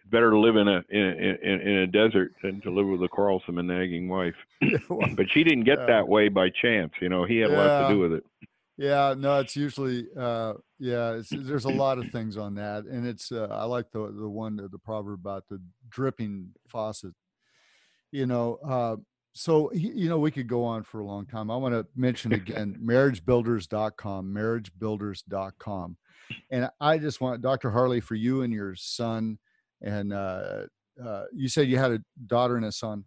S4: Better to live in a in, in, in a desert than to live with a quarrelsome and nagging wife. But she didn't get
S2: Yeah.
S4: that way by chance. You know, he had a lot to do with it.
S2: Yeah, no, it's usually uh yeah, it's, there's a lot of things on that and it's uh, I like the the one the proverb about the dripping faucet. You know, uh so you know we could go on for a long time. I want to mention again marriagebuilders.com, marriagebuilders.com. And I just want Dr. Harley for you and your son and uh uh you said you had a daughter and a son.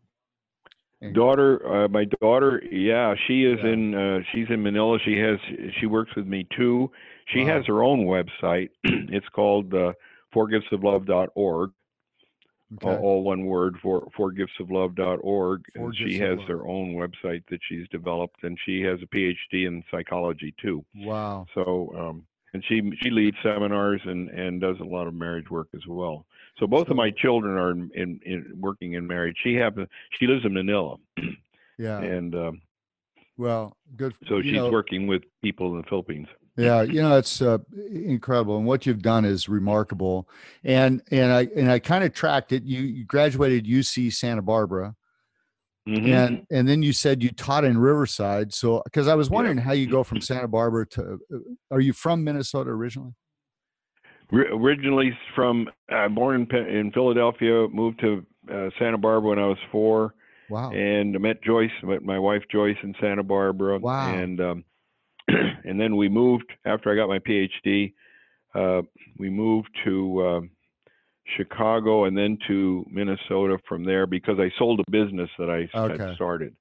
S4: Daughter, uh, my daughter, yeah, she is
S2: Yeah.
S4: in. Uh, she's in Manila. She has. She works with me too. She
S2: Wow.
S4: has her own website. it's called uh, forgiftsoflove.org.
S2: Okay.
S4: all, all one word for forgiftsoflove.org
S2: For
S4: and she has her own website that she's developed and she has a phd in psychology too
S2: Wow.
S4: so um and she she leads seminars and and does a lot of marriage work as well so both of my children are in, in, in working in marriage she happens she lives in manila
S2: Yeah.
S4: and um,
S2: Well, good.
S4: so she's
S2: know,
S4: working with people in the philippines
S2: Yeah, you know it's uh, incredible, and what you've done is remarkable. And and I and I kind of tracked it. You, you graduated UC Santa Barbara,
S4: Mhm.
S2: and and then you said you taught in Riverside. So because I was
S4: Yeah.
S2: wondering how you go from Santa Barbara to. uh, Are you from Minnesota originally?
S4: Ri- originally from uh, born in, in Philadelphia, moved to uh, Santa Barbara when I was four,
S2: Wow.
S4: and I met Joyce, met my wife Joyce in Santa Barbara.
S2: Wow.
S4: And um, and then we moved after I got my PhD. Uh, we moved to um Chicago and then to Minnesota from there because I sold a business that I
S2: Okay.
S4: had started,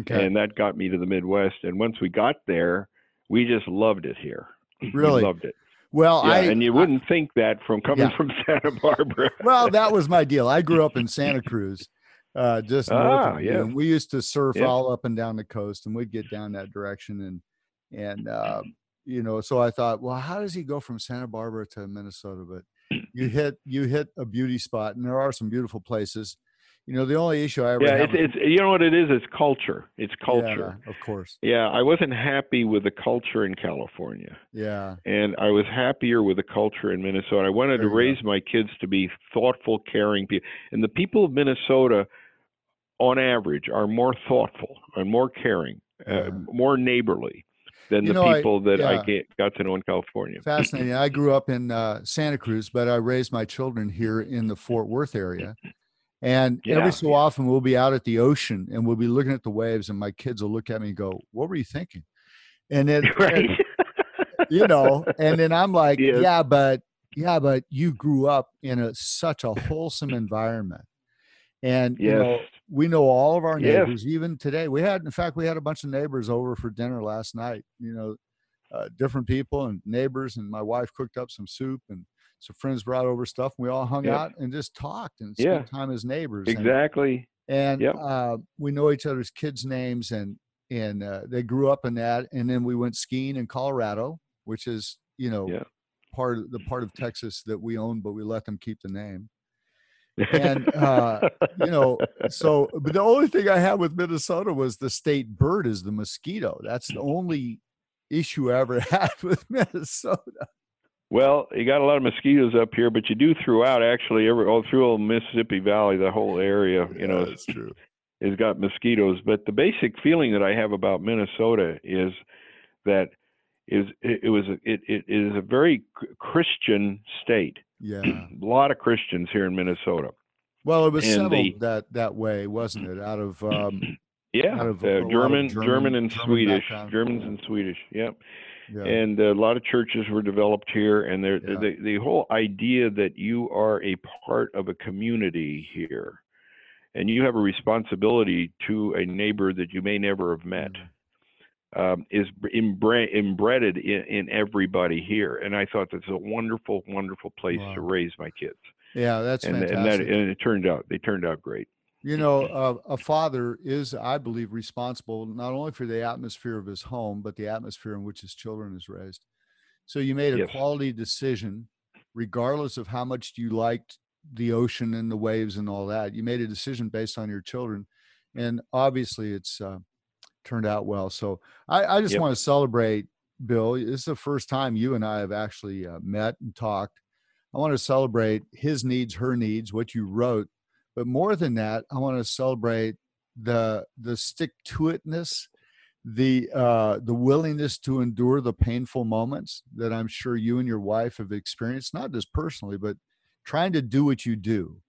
S2: Okay.
S4: and that got me to the Midwest. And once we got there, we just loved it here.
S2: Really?
S4: we loved it.
S2: well,
S4: Yeah,
S2: I
S4: and you wouldn't think that from coming
S2: Yeah.
S4: from Santa Barbara.
S2: well, that was my deal. I grew up in Santa Cruz, uh, just north
S4: Ah,
S2: you, and we used to surf
S4: Yeah.
S2: all up and down the coast, and we'd get down that direction, and and uh, you know, so I thought, well, how does he go from Santa Barbara to Minnesota? But you hit you hit a beauty spot, and there are some beautiful places. You know, the only issue I ever
S4: yeah, it's, it's you know what it is. It's culture. It's culture.
S2: yeah, of course,
S4: Yeah, I wasn't happy with the culture in California,
S2: yeah,
S4: and I was happier with the culture in Minnesota. I wanted
S2: There
S4: to
S2: you go.
S4: raise my kids to be thoughtful, caring people, and the people of Minnesota, on average, are more thoughtful and more caring,
S2: Yeah.
S4: uh, more neighborly than
S2: You
S4: the
S2: know, I-
S4: people that
S2: yeah.
S4: I get, got to know in California.
S2: fascinating. I grew up in uh, Santa Cruz, but I raised my children here in the Fort Worth area. And
S4: Yeah,
S2: every so often we'll be out at the ocean and we'll be looking at the waves, and my kids will look at me and go, "What were you thinking?" And then,
S4: right?
S2: you know, and then I'm like,
S4: Yes.
S2: "Yeah, but yeah, but you grew up in a such a wholesome environment." And you know,
S4: Yes.
S2: We know all of our neighbors. Even today, we had, in fact, we had a bunch of neighbors over for dinner last night. You know, uh, different people and neighbors, and my wife cooked up some soup, and some friends brought over stuff. And we all hung
S4: Yep.
S2: out and just talked and
S4: Yeah.
S2: spent time as neighbors.
S4: Exactly.
S2: And,
S4: Yep.
S2: uh, we know each other's kids' names, and and uh, they grew up in that. And then we went skiing in Colorado, which is you know
S4: Yeah.
S2: part of the part of Texas that we own, but we let them keep the name and uh, you know so but the only thing i had with minnesota was the state bird is the mosquito that's the only issue i ever had with minnesota
S4: Well, you got a lot of mosquitoes up here, but you do throughout actually every all through all Mississippi Valley, the whole area. You know,
S2: that's true
S4: has got mosquitoes. But the basic feeling that I have about Minnesota is that is it, it was it, it is a very Christian state.
S2: Yeah,
S4: a lot of Christians here in Minnesota.
S2: Well, it was and settled the, that that way, wasn't it? Out of um,
S4: yeah, out of, uh, German, German, German, and German Swedish, background. Germans and Swedish. Yep. Yeah. And a lot of churches were developed here, and yeah. the the whole idea that you are a part of a community here, and you have a responsibility to a neighbor that you may never have met. Mm-hmm um, is embedded in, in, everybody here. And I thought that's a wonderful, wonderful place wow. to raise my kids.
S2: Yeah, that's
S4: and,
S2: fantastic.
S4: And, that, and it turned out they turned out great.
S2: You know, uh, a father is, I believe, responsible not only for the atmosphere of his home, but the atmosphere in which his children is raised. So you made a yes. quality decision, regardless of how much you liked the ocean and the waves and all that. You made a decision based on your children, and obviously, it's uh, turned out well. So I, I just yep. want to celebrate, Bill. This is the first time you and I have actually uh, met and talked. I want to celebrate his needs, her needs, what you wrote, but more than that, I want to celebrate the the stick to itness, the uh, the willingness to endure the painful moments that I'm sure you and your wife have experienced, not just personally, but trying to do what you do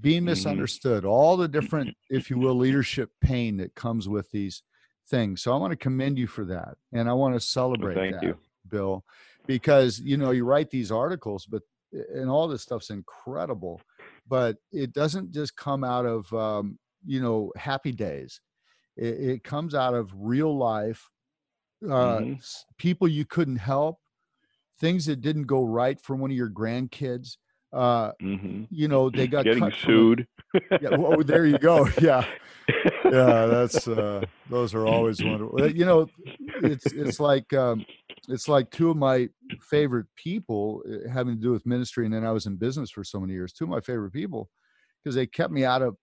S2: being mm-hmm. misunderstood, all the different, if you will, leadership pain that comes with these thing. So I want to commend you for that. And I want to celebrate
S4: well, thank
S2: that,
S4: you.
S2: Bill, because, you know, you write these articles, but, and all this stuff's incredible, but it doesn't just come out of, um, you know, happy days. It, it comes out of real life, uh, mm-hmm. people you couldn't help, things that didn't go right for one of your grandkids. Uh, mm-hmm. You know, they got
S4: getting sued.
S2: Yeah, well, there you go. Yeah, yeah. That's uh, those are always wonderful. You know, it's it's like um, it's like two of my favorite people uh, having to do with ministry, and then I was in business for so many years. Two of my favorite people because they kept me out of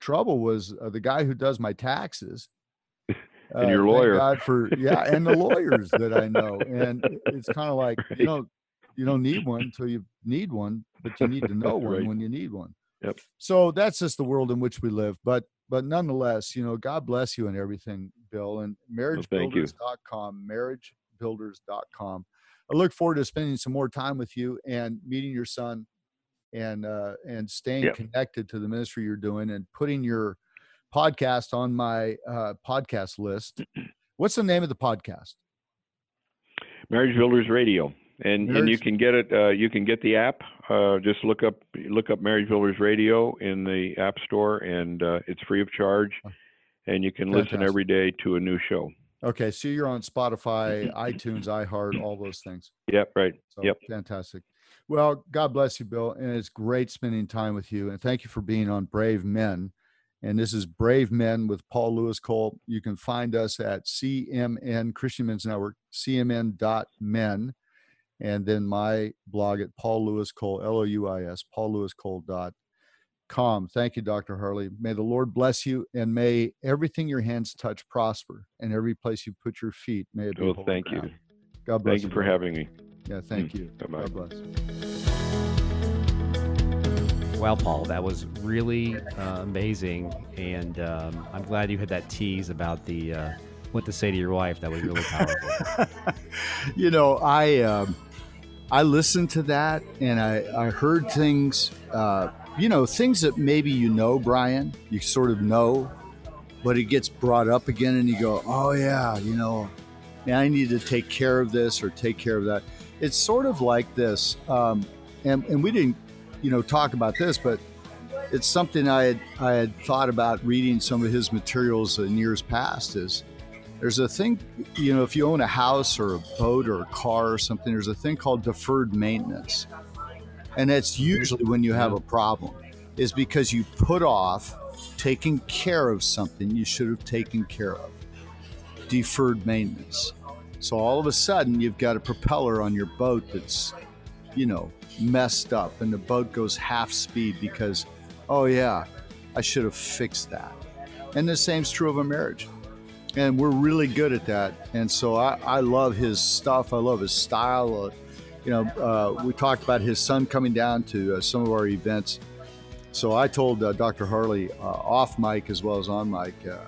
S2: trouble was uh, the guy who does my taxes
S4: and uh, your lawyer.
S2: God for yeah, and the lawyers that I know. And it's kind of like you know, you don't need one until you need one, but you need to know one right. when you need one.
S4: Yep.
S2: So that's just the world in which we live. But but nonetheless, you know, God bless you and everything, Bill. And marriagebuilders.com, marriagebuilders.com. I look forward to spending some more time with you and meeting your son and uh and staying yep. connected to the ministry you're doing and putting your podcast on my uh podcast list. What's the name of the podcast?
S4: Marriage Builders Radio and and you can get it. Uh, you can get the app. Uh, just look up look up Marriage Builders Radio in the App Store, and uh, it's free of charge. And you can Fantastic. listen every day to a new show.
S2: Okay, so you're on Spotify, iTunes, iHeart, all those things.
S4: Yep, right.
S2: So,
S4: yep.
S2: Fantastic. Well, God bless you, Bill, and it's great spending time with you. And thank you for being on Brave Men. And this is Brave Men with Paul Louis Cole. You can find us at CMN Christian Men's Network, cmn.men and then my blog at Paul Louis Cole, L O U I S, paullouiscole.com. Thank you, Dr. Harley. May the Lord bless you and may everything your hands touch prosper and every place you put your feet may it be.
S4: Well, thank ground. you.
S2: God bless
S4: thank you. for having me.
S2: Yeah, thank mm. you. Bye-bye. God bless.
S1: Well, Paul, that was really uh, amazing, and um, I'm glad you had that tease about the uh, what to say to your wife. That was really powerful.
S2: you know, I um, I listened to that and I, I heard things, uh, you know, things that maybe you know, Brian, you sort of know, but it gets brought up again and you go, oh, yeah, you know, I need to take care of this or take care of that. It's sort of like this. Um, and, and we didn't, you know, talk about this, but it's something I had, I had thought about reading some of his materials in years past is there's a thing, you know, if you own a house or a boat or a car or something, there's a thing called deferred maintenance. And that's usually when you have a problem, is because you put off taking care of something you should have taken care of. Deferred maintenance. So all of a sudden, you've got a propeller on your boat that's, you know, messed up, and the boat goes half speed because, oh, yeah, I should have fixed that. And the same's true of a marriage and we're really good at that. And so I, I love his stuff. I love his style. Uh, you know, uh, we talked about his son coming down to uh, some of our events, So I told uh, Dr. Harley uh, off mic as well as on mic, uh,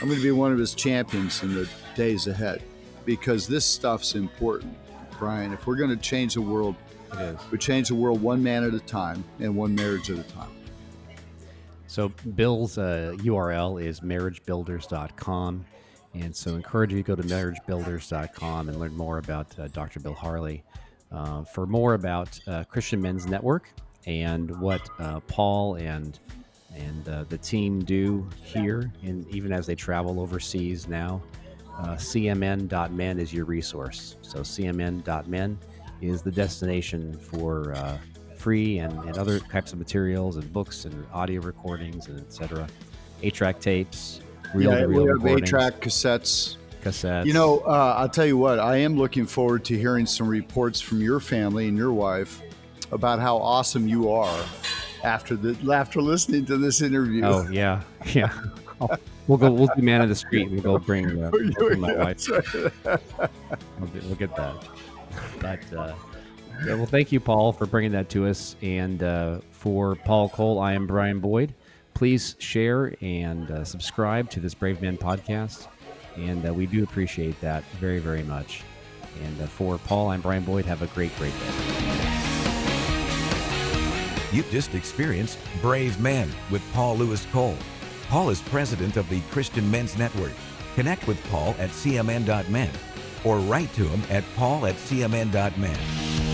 S2: I'm going to be one of his champions in the days ahead because this stuff's important, Brian. If we're going to change the world, we change the world one man at a time and one marriage at a time.
S1: So Bill's uh, URL is marriagebuilders.com. And so encourage you to go to marriagebuilders.com and learn more about uh, Dr. Bill Harley. Uh, for more about uh, Christian Men's Network and what uh, Paul and and uh, the team do here, and even as they travel overseas now, uh, cmn.men is your resource. So cmn.men is the destination for free and, and other types of materials and books and audio recordings and etc. Eight track tapes,
S2: real yeah, real we have eight track cassettes.
S1: Cassettes.
S2: You know, uh, I'll tell you what. I am looking forward to hearing some reports from your family and your wife about how awesome you are after the after listening to this interview.
S1: Oh yeah, yeah. we'll go. We'll do man of the street. We'll go bring, uh, we'll bring my wife. we'll, we'll, get that. But uh, yeah, well, thank you, Paul, for bringing that to us. And uh, for Paul Cole, I am Brian Boyd please share and uh, subscribe to this Brave Men podcast. And uh, we do appreciate that very, very much. And uh, for Paul, I'm Brian Boyd. Have a great, great day.
S3: You've just experienced Brave Men with Paul Louis Cole. Paul is president of the Christian Men's Network. Connect with Paul at cmn.men or write to him at paul at cmn.men.